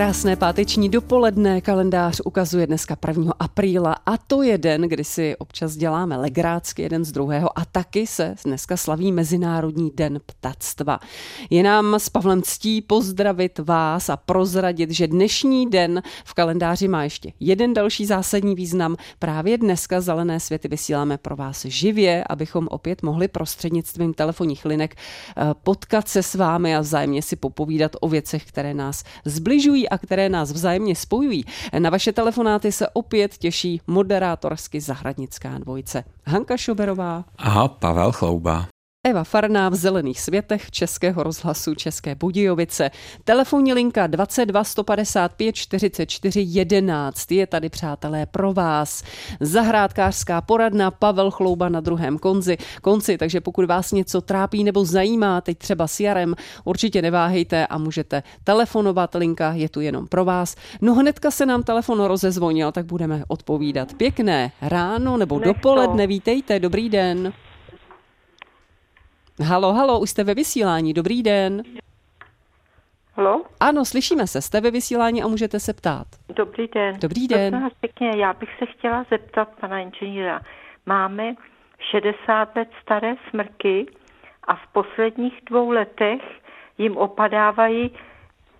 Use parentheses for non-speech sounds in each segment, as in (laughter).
Krásné páteční dopoledne kalendář ukazuje dneska 1. apríla a to je den, kdy si občas děláme legrácky jeden z druhého a taky se dneska slaví Mezinárodní den ptactva. Je nám s Pavlem ctí pozdravit vás a prozradit, že dnešní den v kalendáři má ještě jeden další zásadní význam. Právě dneska Zelené světy vysíláme pro vás živě, abychom opět mohli prostřednictvím telefonních linek eh, potkat se s vámi a vzájemně si popovídat o věcech, které nás zbližují a které nás vzájemně spojují. Na vaše telefonáty se opět těší moderátorsky zahradnická dvojice. Hanka Šoberová. A Pavel Chlouba. Eva Farná v Zelených světech Českého rozhlasu České Budějovice. Telefonní linka 22 155 44 11 je tady, přátelé, pro vás. Zahrádkářská poradna Pavel Chlouba na druhém konci, konci, takže pokud vás něco trápí nebo zajímá, teď třeba s Jarem, určitě neváhejte a můžete telefonovat. Linka je tu jenom pro vás. No hnedka se nám telefon rozezvonil, tak budeme odpovídat. Pěkné ráno nebo Nech dopoledne, vítejte, dobrý den. Halo, halo, už jste ve vysílání, dobrý den. Halo? Ano, slyšíme se, jste ve vysílání a můžete se ptát. Dobrý den. Dobrý den. Prosím pěkně, já bych se chtěla zeptat pana inženýra. Máme 60 let staré smrky a v posledních dvou letech jim opadávají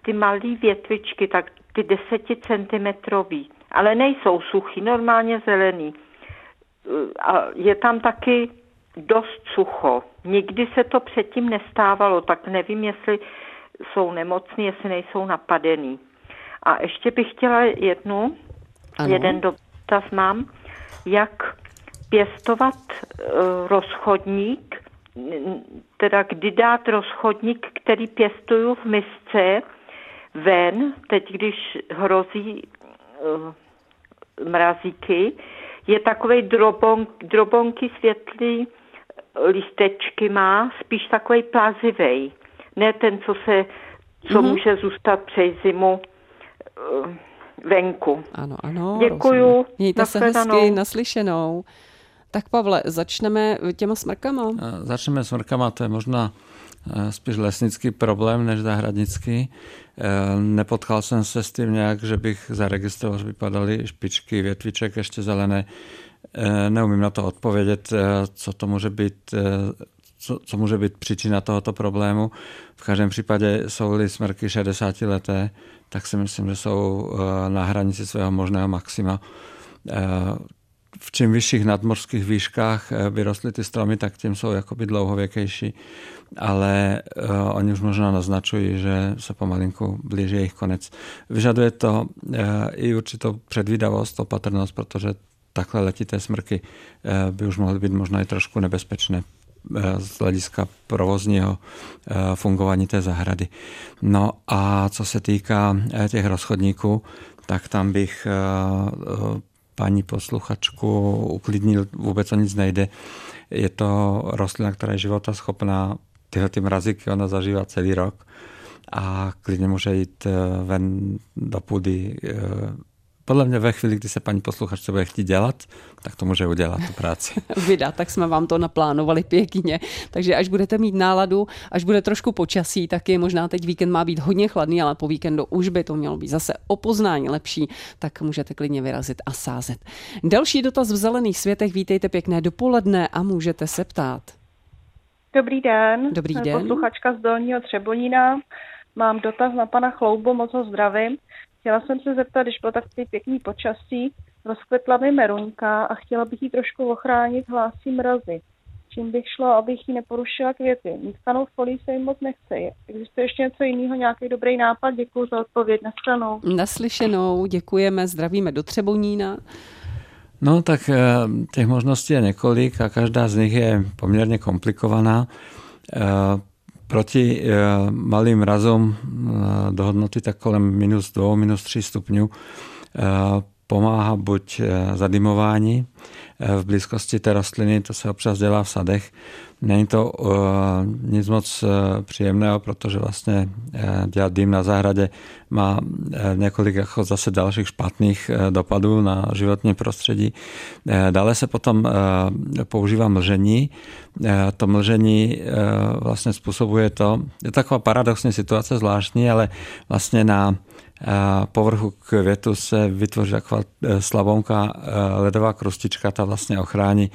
ty malé větvičky, tak ty deseticentimetrový, ale nejsou suchý, normálně zelený. A je tam taky dost sucho. Nikdy se to předtím nestávalo, tak nevím, jestli jsou nemocní, jestli nejsou napadený. A ještě bych chtěla jednu, ano. jeden dotaz mám, jak pěstovat uh, rozchodník, teda kdy dát rozchodník, který pěstuju v misce ven, teď když hrozí uh, mrazíky, je takový drobon, drobonky světlý, listečky má, spíš takový plazivej. Ne ten, co se, co mm-hmm. může zůstat přes zimu uh, venku. Ano, ano. Děkuju. Rozumím. Mějte se hezky, naslyšenou. Tak Pavle, začneme těma smrkama. Začneme smrkama, to je možná e, spíš lesnický problém než zahradnický. E, nepotkal jsem se s tím nějak, že bych zaregistroval, že vypadaly špičky větviček ještě zelené. Eh, neumím na to odpovědět, eh, co to může být, eh, co, co může být příčina tohoto problému. V každém případě jsou-li smrky 60 leté, tak si myslím, že jsou na hranici svého možného maxima. V čím vyšších nadmorských výškách vyrostly ty stromy, tak tím jsou jakoby dlouhověkejší, ale oni už možná naznačují, že se pomalinku blíží jejich konec. Vyžaduje to i určitou předvídavost, opatrnost, protože takhle letité smrky eh, by už mohly být možná i trošku nebezpečné eh, z hlediska provozního eh, fungování té zahrady. No a co se týká těch rozchodníků, tak tam bych paní posluchačku uklidnil, vůbec o nic nejde. Je to rostlina, která je života schopná, tyhle ty mrazíky ona zažívá celý rok a klidně může jít ven do půdy podle mě ve chvíli, kdy se paní posluchačce bude chtít dělat, tak to může udělat tu práci. (laughs) Vydat, tak jsme vám to naplánovali pěkně. Takže až budete mít náladu, až bude trošku počasí, tak je možná teď víkend má být hodně chladný, ale po víkendu už by to mělo být zase o poznání lepší, tak můžete klidně vyrazit a sázet. Další dotaz v zelených světech, vítejte pěkné dopoledne a můžete se ptát. Dobrý den. Dobrý den. Posluchačka z Dolního Třebonína. Mám dotaz na pana Chloubu, moc ho zdravím. Chtěla jsem se zeptat, když bylo takový pěkný počasí, rozkvetla mi meruňka a chtěla bych ji trošku ochránit, hlásí mrazy. Čím bych šla, abych ji neporušila květy. Nitkanou folii se jim moc nechce. Existuje ještě něco jiného, nějaký dobrý nápad? Děkuji za odpověď. Naslyšenou. Naslyšenou, děkujeme, zdravíme do Třebonína. No tak eh, těch možností je několik a každá z nich je poměrně komplikovaná. Proti eh, malým razom eh, do hodnoty tak kolem minus 2, minus 3 stupňů eh, pomáhá buď zadymování v blízkosti té rostliny, to se občas dělá v sadech, Není to uh, nic moc uh, příjemného, protože vlastně uh, dělat dým na zahradě má uh, několik jako zase dalších špatných uh, dopadů na životní prostředí. Uh, dále se potom uh, používá mlžení. Uh, to mlžení uh, vlastně způsobuje to, je taková paradoxní situace zvláštní, ale vlastně na povrchu květu se vytvoří taková slabonká ledová krustička, ta vlastně ochrání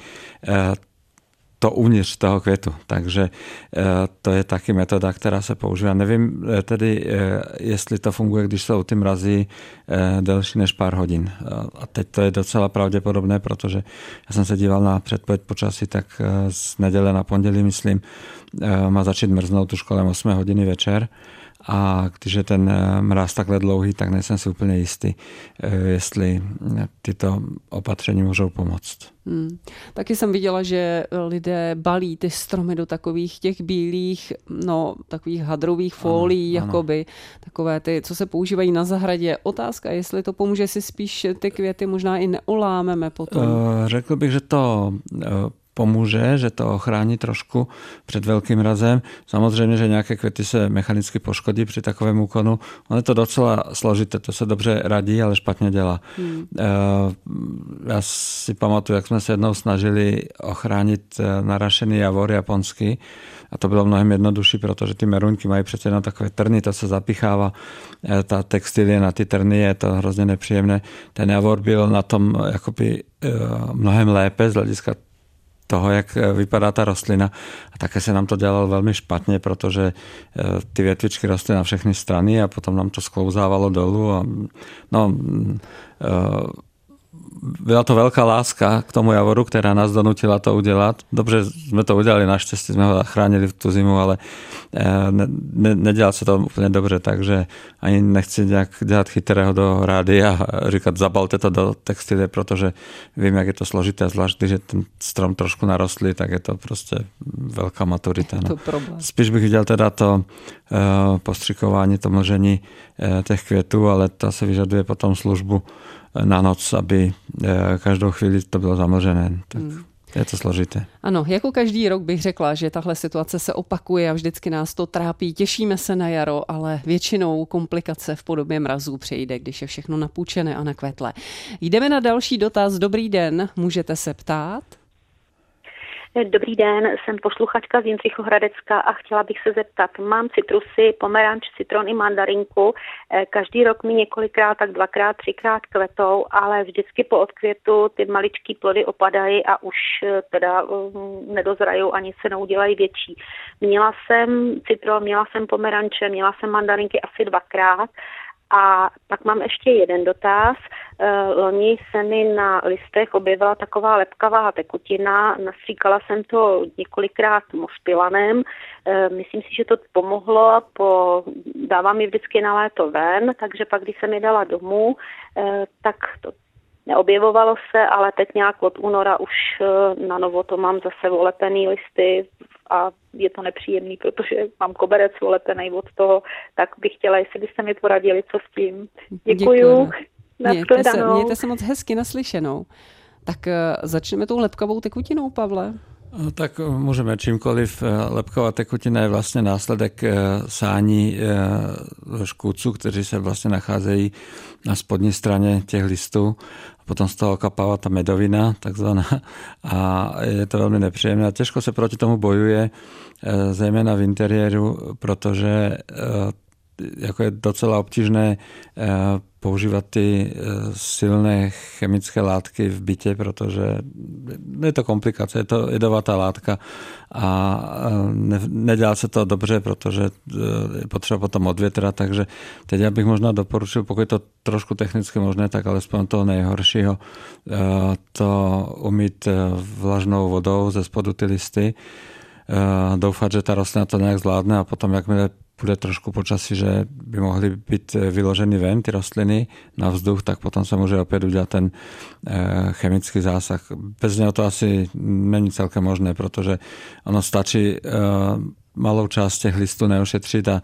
to uvnitř toho květu. Takže eh, to je taky metoda, která se používá. Nevím eh, tedy, eh, jestli to funguje, když jsou ty mrazy delší než pár hodin. A teď to je docela pravděpodobné, protože já jsem se díval na předpověď počasí, tak z neděle na pondělí, myslím, má začít mrznout už kolem 8 hodiny večer a když je ten eh, mráz takhle dlouhý, tak nejsem si úplně jistý, eh, jestli tyto opatření můžou pomoct. Hmm. Taky jsem viděla, že lidé balí ty stromy do takových těch bílých, no takových hadrových fólií, ano, jakoby, ano. takové ty, co se používají na zahradě. Otázka, jestli to pomůže si spíš ty květy možná i neolámeme potom. Řekl bych, že to pomůže, že to ochrání trošku před velkým razem. Samozřejmě, že nějaké květy se mechanicky poškodí při takovém úkonu. Ono je to docela složité, to se dobře radí, ale špatně dělá. Hmm. Eh, já si pamatuju, jak jsme se jednou snažili ochránit eh, narašený javor japonský a to bylo mnohem jednodušší, protože ty merunky mají přece jenom takové trny, to se zapichává, eh, ta textilie na ty trny, je to hrozně nepříjemné. Ten javor byl na tom jakoby mnohem lépe z hlediska toho, jak eh, vypadá ta rostlina. A také se nám to dělalo velmi špatně, protože eh, ty větvičky rostly na všechny strany a potom nám to sklouzávalo dolů. A, no, mm, eh, byla to velká láska k tomu javoru, která nás donutila to udělat. Dobře jsme to udělali, naštěstí jsme ho zachránili v tu zimu, ale eh, ne, ne, nedělal se to úplně dobře, takže ani nechci nějak dělat chytrého do rády a říkat zabalte to do textilie, protože vím, jak je to složité, zvlášť když je ten strom trošku narostlý, tak je to prostě velká maturita. No. To Spíš bych viděl teda to uh, postřikování, to mlžení uh, těch květů, ale to se vyžaduje potom službu na noc, aby eh, každou chvíli to bylo zamlžené. Tak hmm. je to složité. Ano, jako každý rok bych řekla, že tahle situace se opakuje a vždycky nás to trápí. Těšíme se na jaro, ale většinou komplikace v podobě mrazů přejde, když je všechno napůčené a nakvetlé. Jdeme na další dotaz. Dobrý den, můžete se ptát? Dobrý den, jsem posluchačka z Jindřichohradecka a chtěla bych se zeptat, mám citrusy, pomeranč, citron i mandarinku, eh, každý rok mi několikrát, tak dvakrát, třikrát kvetou, ale vždycky po odkvětu ty maličký plody opadají a už eh, teda mm, nedozrajou ani se neudělají větší. Měla jsem citron, měla jsem pomeranče, měla jsem mandarinky asi dvakrát a pak mám ještě jeden dotaz. Eh, loni se mi na listech objevila taková lepkavá tekutina, nastříkala jsem to několikrát mospilanem. Eh, myslím si, že to pomohlo, po, dávám mi vždycky na léto ven, takže pak, když jsem mi dala domů, eh, tak to neobjevovalo se, ale teď nějak od února už na novo to mám zase olepený listy a je to nepříjemný, protože mám koberec olepený od toho, tak bych chtěla, jestli byste mi poradili, co s tím. Děkuju. Mějte se, mějte se moc hezky naslyšenou. Tak uh, začneme tou lepkavou tekutinou, Pavle. No, tak můžeme čímkoliv. Eh, lepková tekutina je vlastně následek eh, sání škůdců, kteří se vlastně nacházejí na spodní straně těch listů. A potom z toho kapává ta medovina, takzvaná. A je to velmi nepříjemné. A těžko se proti tomu bojuje, zejména v interiéru, protože jako je docela obtížné používat ty eh, silné chemické látky v bytě, protože je to komplikace, je to jedovatá látka a ne, nedělá se to dobře, protože eh, je potřeba potom odvětrat, takže teď já bych možná doporučil, pokud je to trošku technicky možné, tak alespoň toho nejhoršího, eh, to umít vlažnou vodou ze spodu ty listy, doufat, že ta rostlina to nějak zvládne a potom, jakmile bude trošku počasí, že by mohly být eh, vyloženy ven ty rostliny na vzduch, tak potom se může opět udělat ten eh, chemický zásah. Bez něho to asi není celkem možné, protože ono stačí eh, malou část těch listů neušetřit a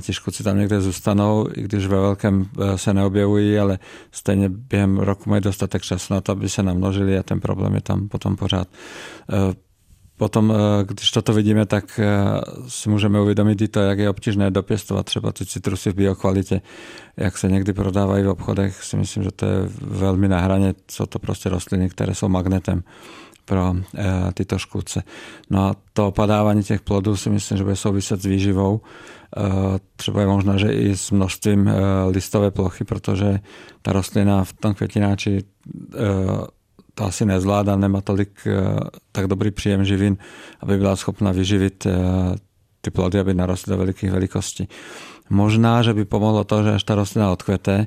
ti škůdci tam někde zůstanou, i když ve velkém se neobjevují, ale stejně během roku mají dostatek času na to, aby se namnožili a ten problém je tam potom pořád potom, když toto vidíme, tak si můžeme uvědomit i to, jak je obtížné dopěstovat třeba ty citrusy v biokvalitě, jak se někdy prodávají v obchodech. Si myslím, že to je velmi na hraně. Jsou to prostě rostliny, které jsou magnetem pro tyto škůdce. No a to opadávání těch plodů si myslím, že bude souviset s výživou. Třeba je možná, že i s množstvím listové plochy, protože ta rostlina v tom květináči to asi nezvládá, nemá tolik tak dobrý příjem živin, aby byla schopna vyživit ty plody, aby narostly do velikých velikostí. Možná, že by pomohlo to, že až ta rostlina odkvete,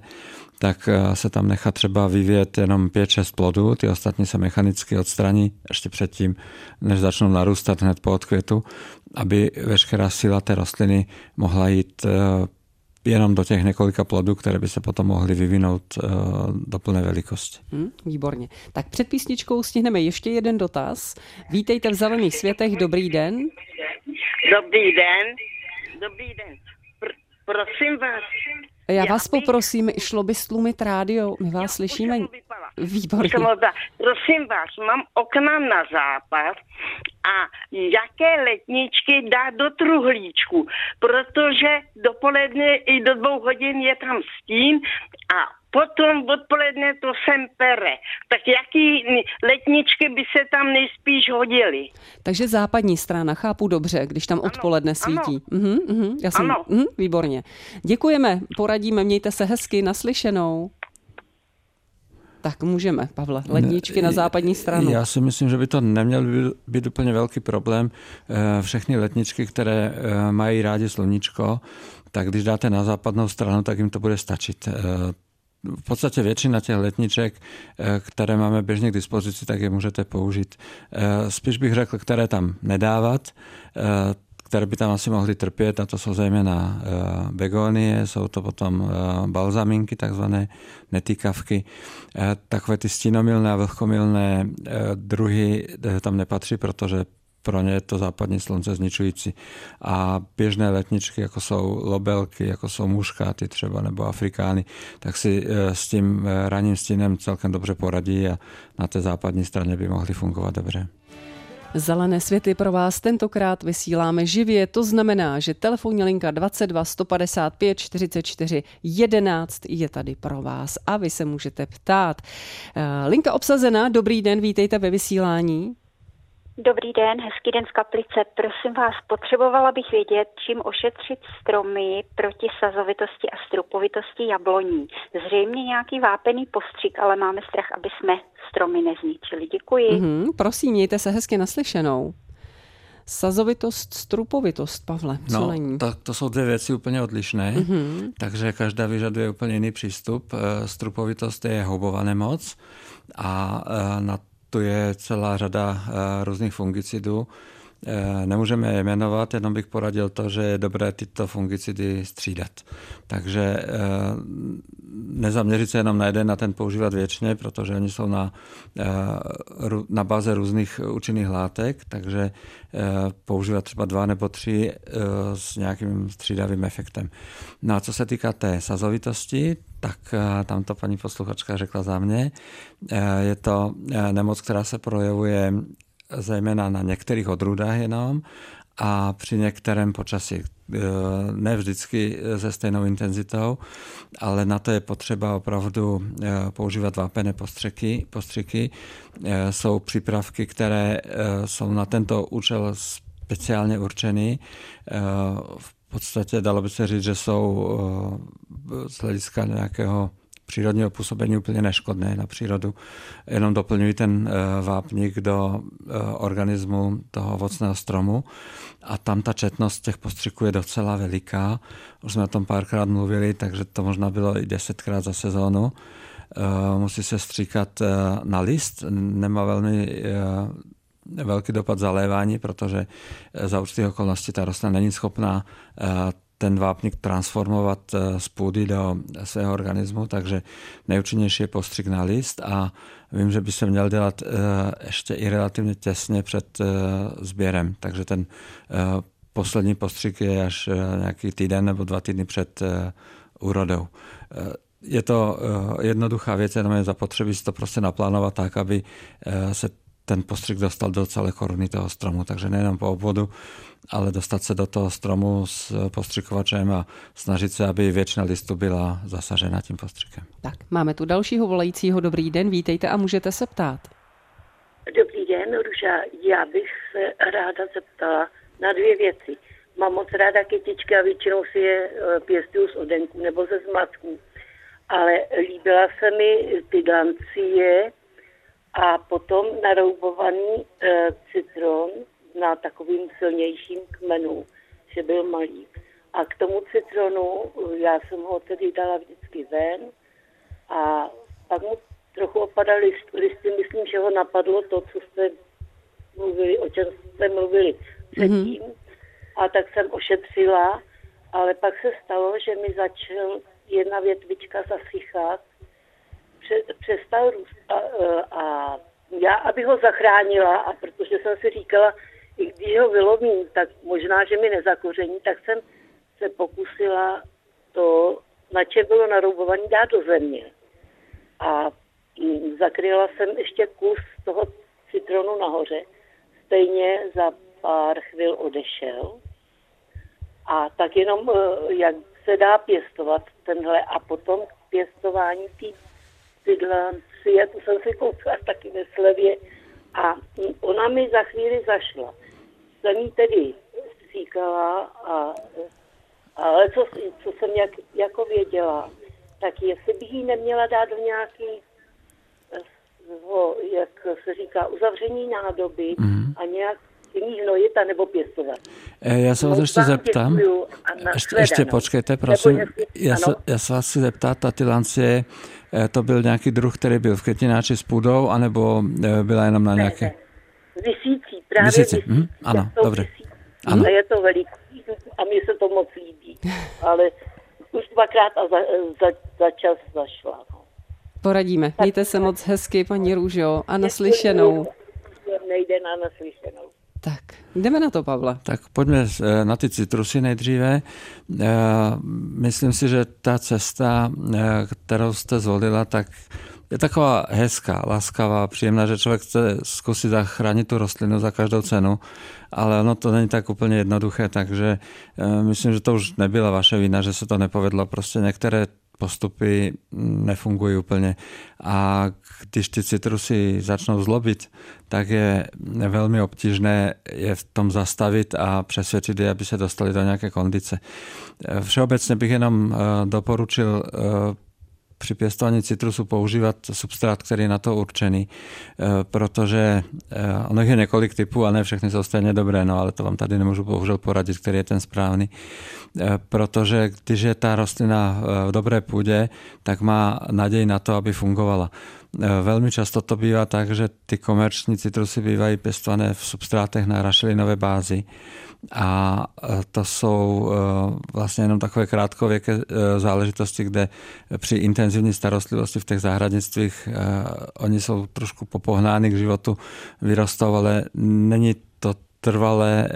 tak se tam nechá třeba vyvíjet jenom 5-6 plodů, ty ostatní se mechanicky odstraní ještě předtím, než začnou narůstat hned po odkvětu, aby veškerá síla té rostliny mohla jít jenom do těch několika plodů, které by se potom mohly vyvinout uh, do plné velikosti. Hmm, výborně. Tak před písničkou stihneme ještě jeden dotaz. Vítejte v Zelených světech, dobrý den. Dobrý den. Dobrý den. Pr- prosím vás, já vás poprosím, šlo by stlumit rádio, my vás slyšíme výborně. Prosím vás, mám okna na západ a jaké letničky dá do truhlíčku, protože dopoledne i do dvou hodin je tam stín a potom odpoledne to sem pere. Tak jaký letničky by se tam nejspíš hodily? Takže západní strana, chápu dobře, když tam odpoledne svítí. Ano. Uhum, uhum, já jsem, ano. Uhum, výborně. Děkujeme, poradíme, mějte se hezky, naslyšenou. Tak můžeme, Pavle, ledničky na západní stranu. Já si myslím, že by to neměl být úplně velký problém. Eh, všechny letničky, které eh, mají rádi sluníčko, tak když dáte na západnou stranu, tak jim to bude stačit eh, v podstate väčšina těch letniček, eh, které máme běžně k dispozici, tak je můžete použít. Eh, spíš bych řekl, které tam nedávat, eh, které by tam asi mohly trpět, a to jsou zejména begonie, jsou to potom balzaminky, takzvané netýkavky. Takové ty stínomilné a vlhkomilné druhy tam nepatří, protože pro ně je to západní slunce zničující. A běžné letničky, jako jsou lobelky, jako jsou muškáty třeba nebo afrikány, tak si eh, s tím eh, ranním stínem celkem dobře poradí a na té západní straně by mohly fungovat dobře. Zelené světy pro vás tentokrát vysíláme živě, to znamená, že telefonní linka 22 155 44 11 je tady pro vás a vy se můžete ptát. Eh, linka obsazená, dobrý den, vítejte ve vysílání. Dobrý den, hezký den z Kaplice. Prosím vás, potřebovala bych vědět, čím ošetřit stromy proti sazovitosti a strupovitosti jabloní. Zřejmě nějaký vápený postřik, ale máme strach, aby jsme stromy nezničili. Děkuji. Mm-hmm, prosím, mějte se hezky naslyšenou. Sazovitost, strupovitost, Pavle, co no, není? Tak to jsou dvě věci úplně odlišné, mm-hmm. takže každá vyžaduje úplně jiný přístup. Eh, strupovitost je houbované moc a eh, na tu je celá řada eh, různých fungicidů. Eh, nemůžeme je jmenovat, jenom bych poradil to, že je dobré tyto fungicidy střídat. Takže eh, nezaměřit se jenom na jeden, na ten používat věčně, protože oni jsou na, na báze různých účinných látek, takže používat třeba dva nebo tři s nějakým střídavým efektem. No a co se týká té sazovitosti, tak eh, tam to paní posluchačka řekla za mě. Eh, je to eh, nemoc, která se projevuje zejména na některých odrůdách jenom a při některém počasí. Ne vždycky se stejnou intenzitou, ale na to je potřeba opravdu používat vápené postřiky. postřiky. Jsou přípravky, které jsou na tento účel speciálně určeny. V podstatě dalo by se říct, že jsou z hlediska nějakého přírodního působení úplně neškodné na přírodu. Jenom doplňují ten eh, vápník do eh, organismu toho ovocného stromu a tam ta četnost těch postřiků je docela veliká. Už jsme o tom párkrát mluvili, takže to možná bylo i desetkrát za sezónu. Musí se stříkat na list, nemá velmi velký dopad zalévání, protože eh, za určitých okolností ta rostlina není schopná eh, ten vápník transformovat eh, z půdy do svého organismu, takže nejúčinnější je postřik na list a vím, že by se měl dělat ještě i relativně těsně před sběrem, takže ten poslední postřik je až nějaký týden nebo dva týdny před úrodou. Je to jednoduchá věc, jenom je zapotřebí si to prostě naplánovat tak, aby se ten postřik dostal do celé koruny toho stromu. Takže nejenom po obvodu, ale dostat se do toho stromu s postřikovačem a snažit se, aby většina listu byla zasažena tím postřikem. Tak, máme tu dalšího volajícího. Dobrý den, vítejte a můžete se ptát. Dobrý den, Ruža. Já bych se ráda zeptala na dvě věci. Mám moc ráda kytičky a většinou si je eh, pěstuju z odenků nebo ze zmatků. Ale líbila se mi ty glancie a potom naroubovaný e, citron na takovým silnějším kmenu, že byl malý. A k tomu citronu, já jsem ho tedy dala vždycky ven a pak mu trochu opadaly listy, myslím, že ho napadlo to, co jste mluvili, o čem jste mluvili předtím. Mm-hmm. A tak jsem ošetřila, ale pak se stalo, že mi začal jedna větvička zasychat, přestal růst a, a já, abych ho zachránila, a protože jsem si říkala, i když ho vylomím, tak možná, že mi nezakoření, tak jsem se pokusila to, na čem bylo naroubovaný, dát do země. A mm, zakryla jsem ještě kus toho citronu nahoře. Stejně za pár chvil odešel. A tak jenom, eh, jak se dá pěstovat tenhle a potom pěstování té bydlancie, to jsem si koupila taky ve slevě a ona mi za chvíli zašla. Jsem jí tedy říkala, a, ale co, co jsem jak, jako věděla, tak jestli bych jí neměla dát do nějaký jak se říká, uzavření nádoby mm. a nějak ní hnojit nebo pěstovat. E, já se vás no, ještě zeptám. Ještě, ještě počkejte, prosím. já, se, já se vás chci zeptat, ta tylancie, e, to byl nějaký druh, který byl v květináči s půdou, anebo e, byla jenom na nějaké? Vysící, právě vysící. vysící. Hm? Ano, dobře. Ano. A je to veliký a mně se to moc líbí. Ale už dvakrát a za, za, za čas zašla. No. Poradíme. Mějte se moc hezky, paní Růžo, a naslyšenou. Nejde na naslyšenou. Tak, jdeme na to, Pavle. Tak pojďme eh, na ty citrusy nejdříve. Eh, myslím si, že ta cesta, eh, kterou jste zvolila, tak je taková hezká, laskavá, příjemná, že člověk chce zkusit zachránit tu rostlinu za každou cenu, ale ono to není tak úplně jednoduché, takže myslím, že to už nebyla vaše vina, že se to nepovedlo. Prostě některé postupy nefungují úplně. A když ty citrusy začnou zlobit, tak je velmi obtížné je v tom zastavit a přesvědčit je, aby se dostali do nějaké kondice. Všeobecně bych jenom eh, doporučil eh, při pěstování citrusu používat substrát, který je na to určený, eh, protože ono je několik typů a ne všechny jsou stejně dobré, no ale to vám tady nemůžu bohužel poradit, který je ten správný, protože když je ta rostlina v dobré půdě, tak má naději na to, aby fungovala. Velmi často to bývá tak, že ty komerční citrusy bývají pěstované v substrátech na rašelinové bázi a e, to jsou e, vlastně jenom takové krátkověké záležitosti, kde při intenzivní starostlivosti v těch zahradnictvích oni jsou trošku popohnány k životu, vyrostou, ale není to trvalé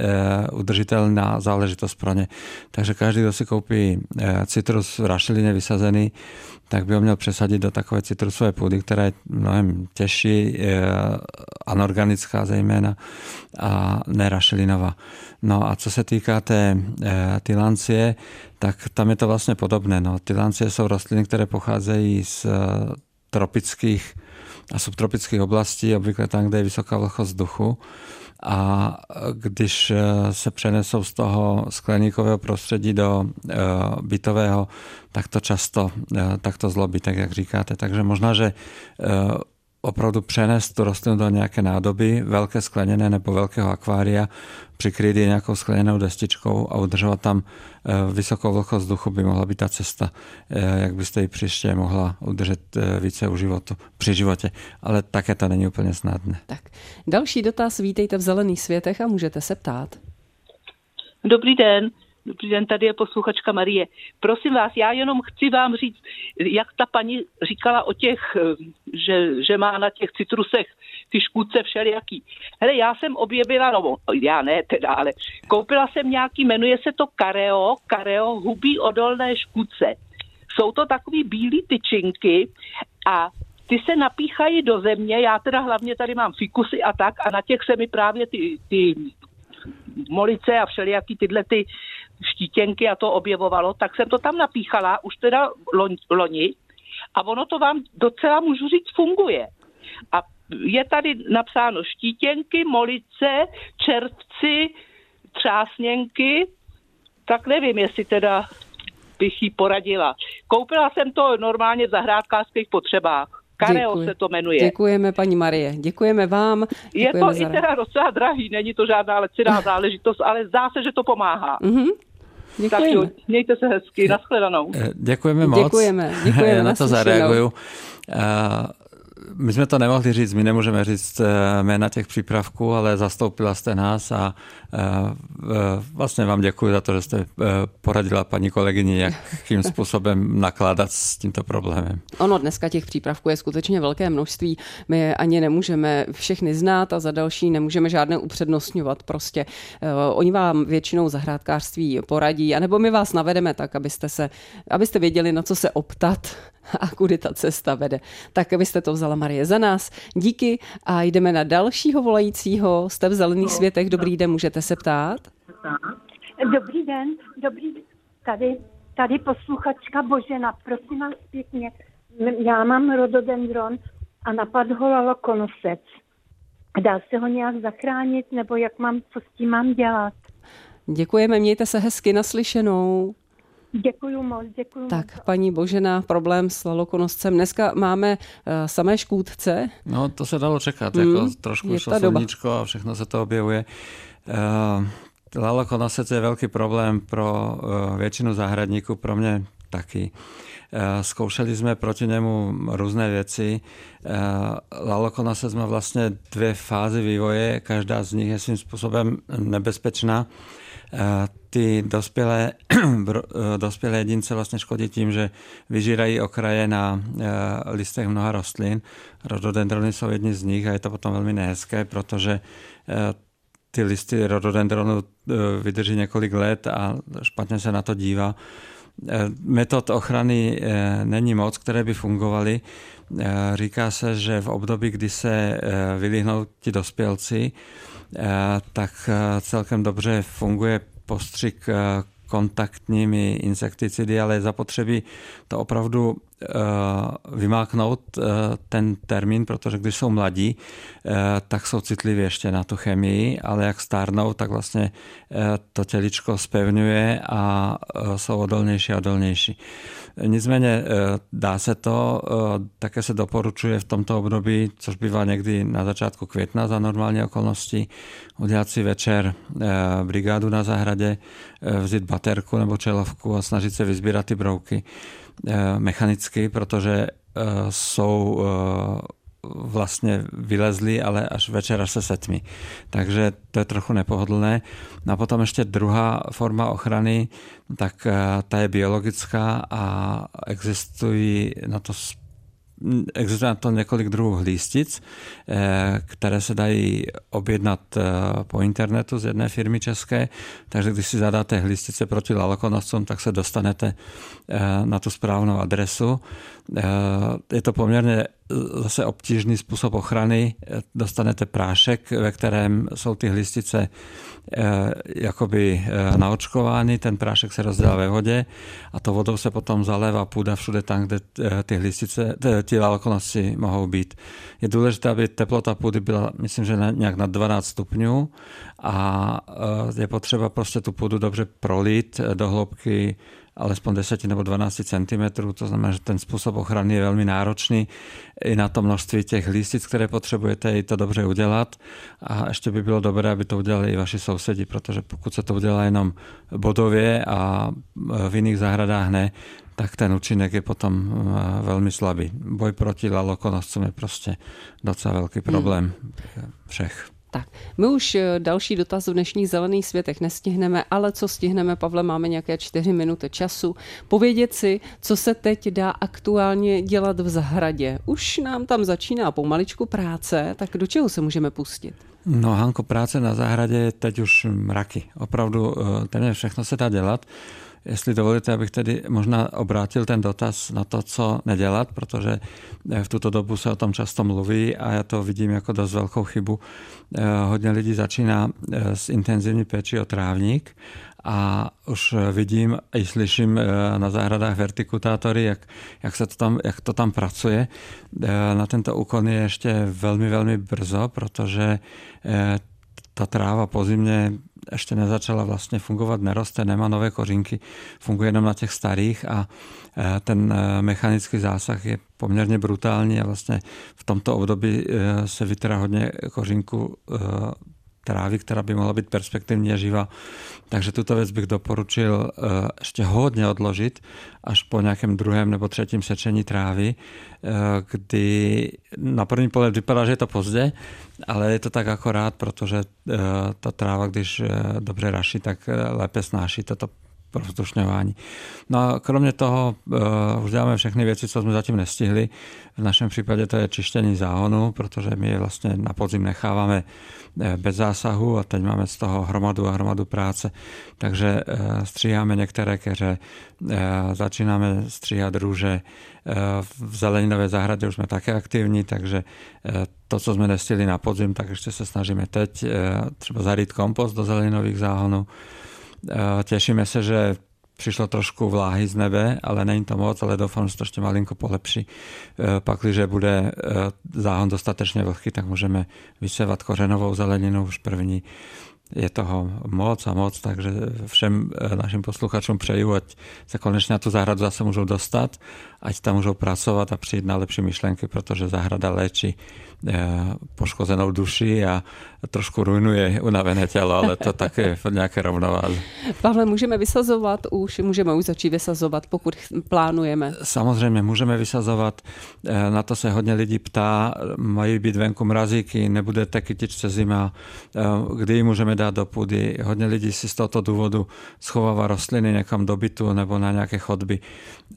udržitelná záležitost pro ně. Takže každý, kdo si koupí citrus v rašelině vysazený, tak by ho měl přesadit do takové citrusové půdy, která je mnohem těžší, anorganická zejména a nerašelinová. No a co se týká té e, tylancie, tak tam je to vlastně podobné. No, tylancie jsou rostliny, které pocházejí z tropických a subtropických oblastí, obvykle tam, kde je vysoká vlhkost vzduchu a když eh, se přenesou z toho skleníkového prostředí do eh, bytového, tak to často tak to zlobí, tak jak říkáte. Takže možná, že opravdu přenést tu rostlinu do nějaké nádoby, velké skleněné nebo velkého akvária, přikryt ji nějakou skleněnou destičkou a udržovat tam eh, vysokou vlhkost vzduchu by mohla být ta cesta, eh, jak byste ji příště mohla udržet eh, více u životu, při životě. Ale také to není úplně snadné. Tak. Další dotaz, vítejte v Zelených světech a můžete se ptát. Dobrý den. Dobrý den, tady je posluchačka Marie. Prosím vás, já jenom chci vám říct, jak ta paní říkala o těch, eh, že, že má na těch citrusech ty škůdce všelijaký. Hele, já jsem objevila, no já ne teda, ale koupila jsem nějaký, jmenuje se to Kareo, Kareo hubí odolné škůdce. Jsou to takový bílé tyčinky a ty se napíchají do země, já teda hlavně tady mám fikusy a tak a na těch se mi právě ty, ty molice a všelijaký tyhle ty štítěnky a to objevovalo, tak jsem to tam napíchala už teda loni a ono to vám docela, můžu říct, funguje. A je tady napsáno štítěnky, molice, červci, třásněnky, tak nevím, jestli teda bych jí poradila. Koupila jsem to normálně v zahrádkářských potřebách. Kareo Děkuji. se to jmenuje. Děkujeme, paní Marie. Děkujeme vám. Děkujeme je to i teda docela drahý, není to žádná leciná záležitost, ale zdá se, že to pomáhá. Mm-hmm. Děkujeme. Tak mějte se hezky, nashledanou. Eh, děkujeme moc. Děkujeme, děkujeme. (laughs) na to zareaguju. Uh, my jsme to nemohli říct, my nemůžeme říct eh, jména těch přípravků, ale zastoupila jste nás a eh, vlastně vám děkuji za to, že jste eh, poradila paní kolegyni, (laughs) jakým způsobem nakládat s tímto problémem. Ono dneska těch přípravků je skutečně velké množství. My ani nemůžeme všechny znát a za další nemůžeme žádné upřednostňovat. Prostě oni vám většinou zahrádkářství poradí, anebo my vás navedeme tak, abyste, se, abyste věděli, na co se optat (laughs) a kudy ta cesta vede. Tak abyste to vzala Marie za nás. Díky a jdeme na dalšího volajícího. Jste v Zelených světech. Dobrý den, můžete se ptát? Dobrý den, dobrý den. Tady, tady posluchačka Božena, prosím vás pěkně. Já mám rododendron a napadl ho lalokonosec. Dá se ho nějak zachránit, nebo jak mám, co s tím mám dělat? Děkujeme, mějte se hezky naslyšenou. Děkuji moc, děkuji Tak, moc. paní Božena, problém s lalokonoscem. Dneska máme uh, samé škůdce. No, to se dalo čekat, mm, jako trošku šlo sluníčko a všechno se to objevuje. Uh, lalokonosec je velký problém pro uh, většinu zahradníků, pro mě taky. Zkoušeli jsme proti němu různé věci. Lalokonosec má vlastně dvě fázy vývoje, každá z nich je svým způsobem nebezpečná. Ty dospělé, (clears throat) dospělé jedince vlastně škodí tím, že vyžírají okraje na listech mnoha rostlin. Rododendrony jsou jedni z nich a je to potom velmi nehezké, protože ty listy rododendronu vydrží několik let a špatně se na to dívá. Metod ochrany není moc, které by fungovaly. Říká se, že v období, kdy se vylihnou ti dospělci, Eh, tak eh, celkem dobře funguje postřik eh, kontaktními insekticidy, ale je zapotřebí to opravdu vymáknout ten termín, protože když jsou mladí, tak jsou citliví ještě na tu chemii, ale jak stárnou, tak vlastně to těličko spevňuje a jsou odolnější a odolnější. Nicméně eh, dá se to, eh, také se doporučuje v tomto období, což bývá někdy na začátku května za normální okolnosti, udělat si večer eh, brigádu na zahradě, vzít baterku nebo čelovku a snažit se vyzbírat ty brouky mechanicky, protože jsou vlastně vylezli, ale až večer až se setmi. Takže to je trochu nepohodlné. No a potom ještě druhá forma ochrany, tak eh, ta je biologická a existují na to Existuje na to několik druhů lístic, eh, které se dají objednat eh, po internetu z jedné firmy české, takže když si zadáte hlistice proti lalokonoscům, tak se dostanete na tu správnou adresu. Je to poměrně zase obtížný způsob ochrany. Dostanete prášek, ve kterém jsou ty hlistice eh, jakoby eh, naočkovány, ten prášek se rozdělá ve vodě a to vodou se potom zalévá půda všude tam, kde eh, ty hlistice, ty lalkonosci mohou být. Je důležité, aby teplota půdy byla, myslím, že nějak na 12 stupňů a je potřeba prostě tu půdu dobře prolít do hloubky alespoň 10 nebo 12 cm, to znamená, že ten způsob ochrany je velmi náročný i na to množství těch listic, které potřebujete, i to dobře udělat. A ještě by bylo dobré, aby to udělali i vaši sousedi, protože pokud se to udělá jenom bodově a v jiných zahradách ne, tak ten účinek je potom eh, velmi slabý. Boj proti lalokonoscům je prostě docela velký problém hmm. všech. Tak, my už eh, další dotaz v dnešních zelených světech nestihneme, ale co stihneme, Pavle, máme nějaké čtyři minuty času. Povědět si, co se teď dá aktuálně dělat v zahradě. Už nám tam začíná pomaličku práce, tak do čeho se můžeme pustit? No, Hanko, práce na zahradě je teď už mraky. Opravdu eh, téměř všechno se dá dělat. Jestli dovolíte, abych tedy možná obrátil ten dotaz na to, co nedělat, protože v tuto dobu se o tom často mluví a já to vidím jako dost velkou chybu. Hodně lidí začíná s intenzivní péči o trávník a už vidím i slyším na zahradách vertikutátory, jak, jak, se to tam, jak to tam pracuje. Na tento úkon je ještě velmi, velmi brzo, protože ta tráva po zimě ještě nezačala vlastně fungovat, neroste, nemá nové kořínky, funguje jenom na těch starých a e, ten e, mechanický zásah je poměrně brutální a vlastně v tomto období e, se vytírá hodně kořínku trávy, která by mohla být perspektivní a živá. Takže tuto věc bych doporučil ještě hodně odložit až po nějakém druhém nebo třetím sečení trávy, kdy na první pohled vypadá, že je to pozdě, ale je to tak akorát, protože ta tráva, když dobře raší, tak lépe snáší toto rozdušňování. No a kromě toho uh, už děláme všechny věci, co jsme zatím nestihli. V našem případě to je čištění záhonu, protože my je vlastně na podzim necháváme eh, bez zásahu a teď máme z toho hromadu a hromadu práce. Takže uh, stříháme některé keře, uh, začínáme stříhat růže, v zeleninové zahradě už jsme také aktivní, takže to, co jsme nestihli na podzim, tak ještě se snažíme teď třeba zarít kompost do zeleninových záhonů. Tešíme se, že přišlo trošku vláhy z nebe, ale není to moc, ale doufám, že to ještě malinko polepší. Pak, když bude záhon dostatečně vlhký, tak můžeme vysevat kořenovou zeleninu už první je toho moc a moc, takže všem eh, našim posluchačům přeju, ať se konečně na tu zahradu zase můžou dostat, ať tam můžou pracovat a přijít na lepší myšlenky, protože zahrada léčí eh, poškozenou duši a trošku rujnuje unavené tělo, ale to (laughs) také v nějaké rovnováze. Pavle, můžeme vysazovat už, můžeme už začít vysazovat, pokud plánujeme. Samozřejmě můžeme vysazovat, eh, na to se hodně lidí ptá, mají být venku mrazíky, nebudete kytičce zima, kdy můžeme dát do půdy. Hodně lidí si z tohoto důvodu schovává rostliny někam do bytu nebo na nějaké chodby.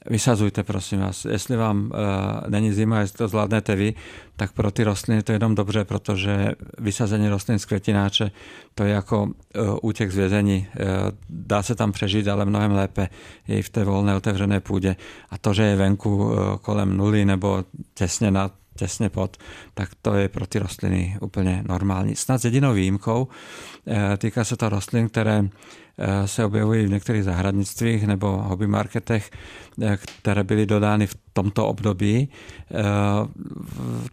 Vysazujte, prosím vás. Jestli vám uh, není zima, jestli to zvládnete vy, tak pro ty rostliny to je jenom dobře, protože vysazení rostlin z květináče to je jako uh, útěk z vězení. Uh, dá se tam přežít, ale mnohem lépe je i v té volné otevřené půdě. A to, že je venku uh, kolem nuly nebo těsně nad těsně pod, tak to je pro ty rostliny úplně normální. Snad s jedinou výjimkou, týká se to rostlin, které se objevují v některých zahradnictvích nebo hobby marketech, které byly dodány v tomto období. Eh,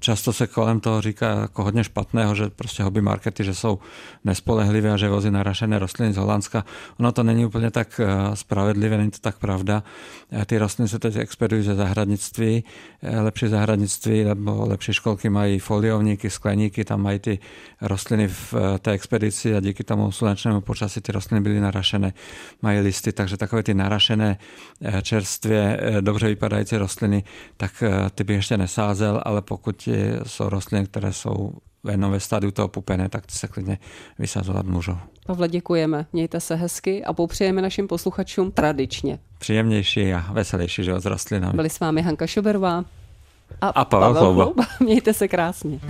často se kolem toho říká jako hodně špatného, že prostě hobby markety, že jsou nespolehlivé a že vozí narašené rostliny z Holandska. Ono to není úplně tak eh, spravedlivé, není to tak pravda. Eh, ty rostliny se teď expedují ze zahradnictví. Lepší zahradnictví nebo lepší školky mají foliovníky, skleníky, tam mají ty rostliny v té expedici a díky tomu slunečnému počasí ty rostliny byly narašené, mají listy, takže takové ty narašené čerstvě dobře vypadající rostliny tak eh, ty bych ještě nesázel, ale pokud jsou rostliny, které jsou jenom ve stádiu toho pupené, tak ty se klidně vysazovat můžou. Pavle, děkujeme. Mějte se hezky a popřejeme našim posluchačům tradičně. Příjemnější a veselější život s rostlinami. Byli s vámi Hanka Šoberová a, a Pavel, Pavel. (laughs) Mějte se krásně.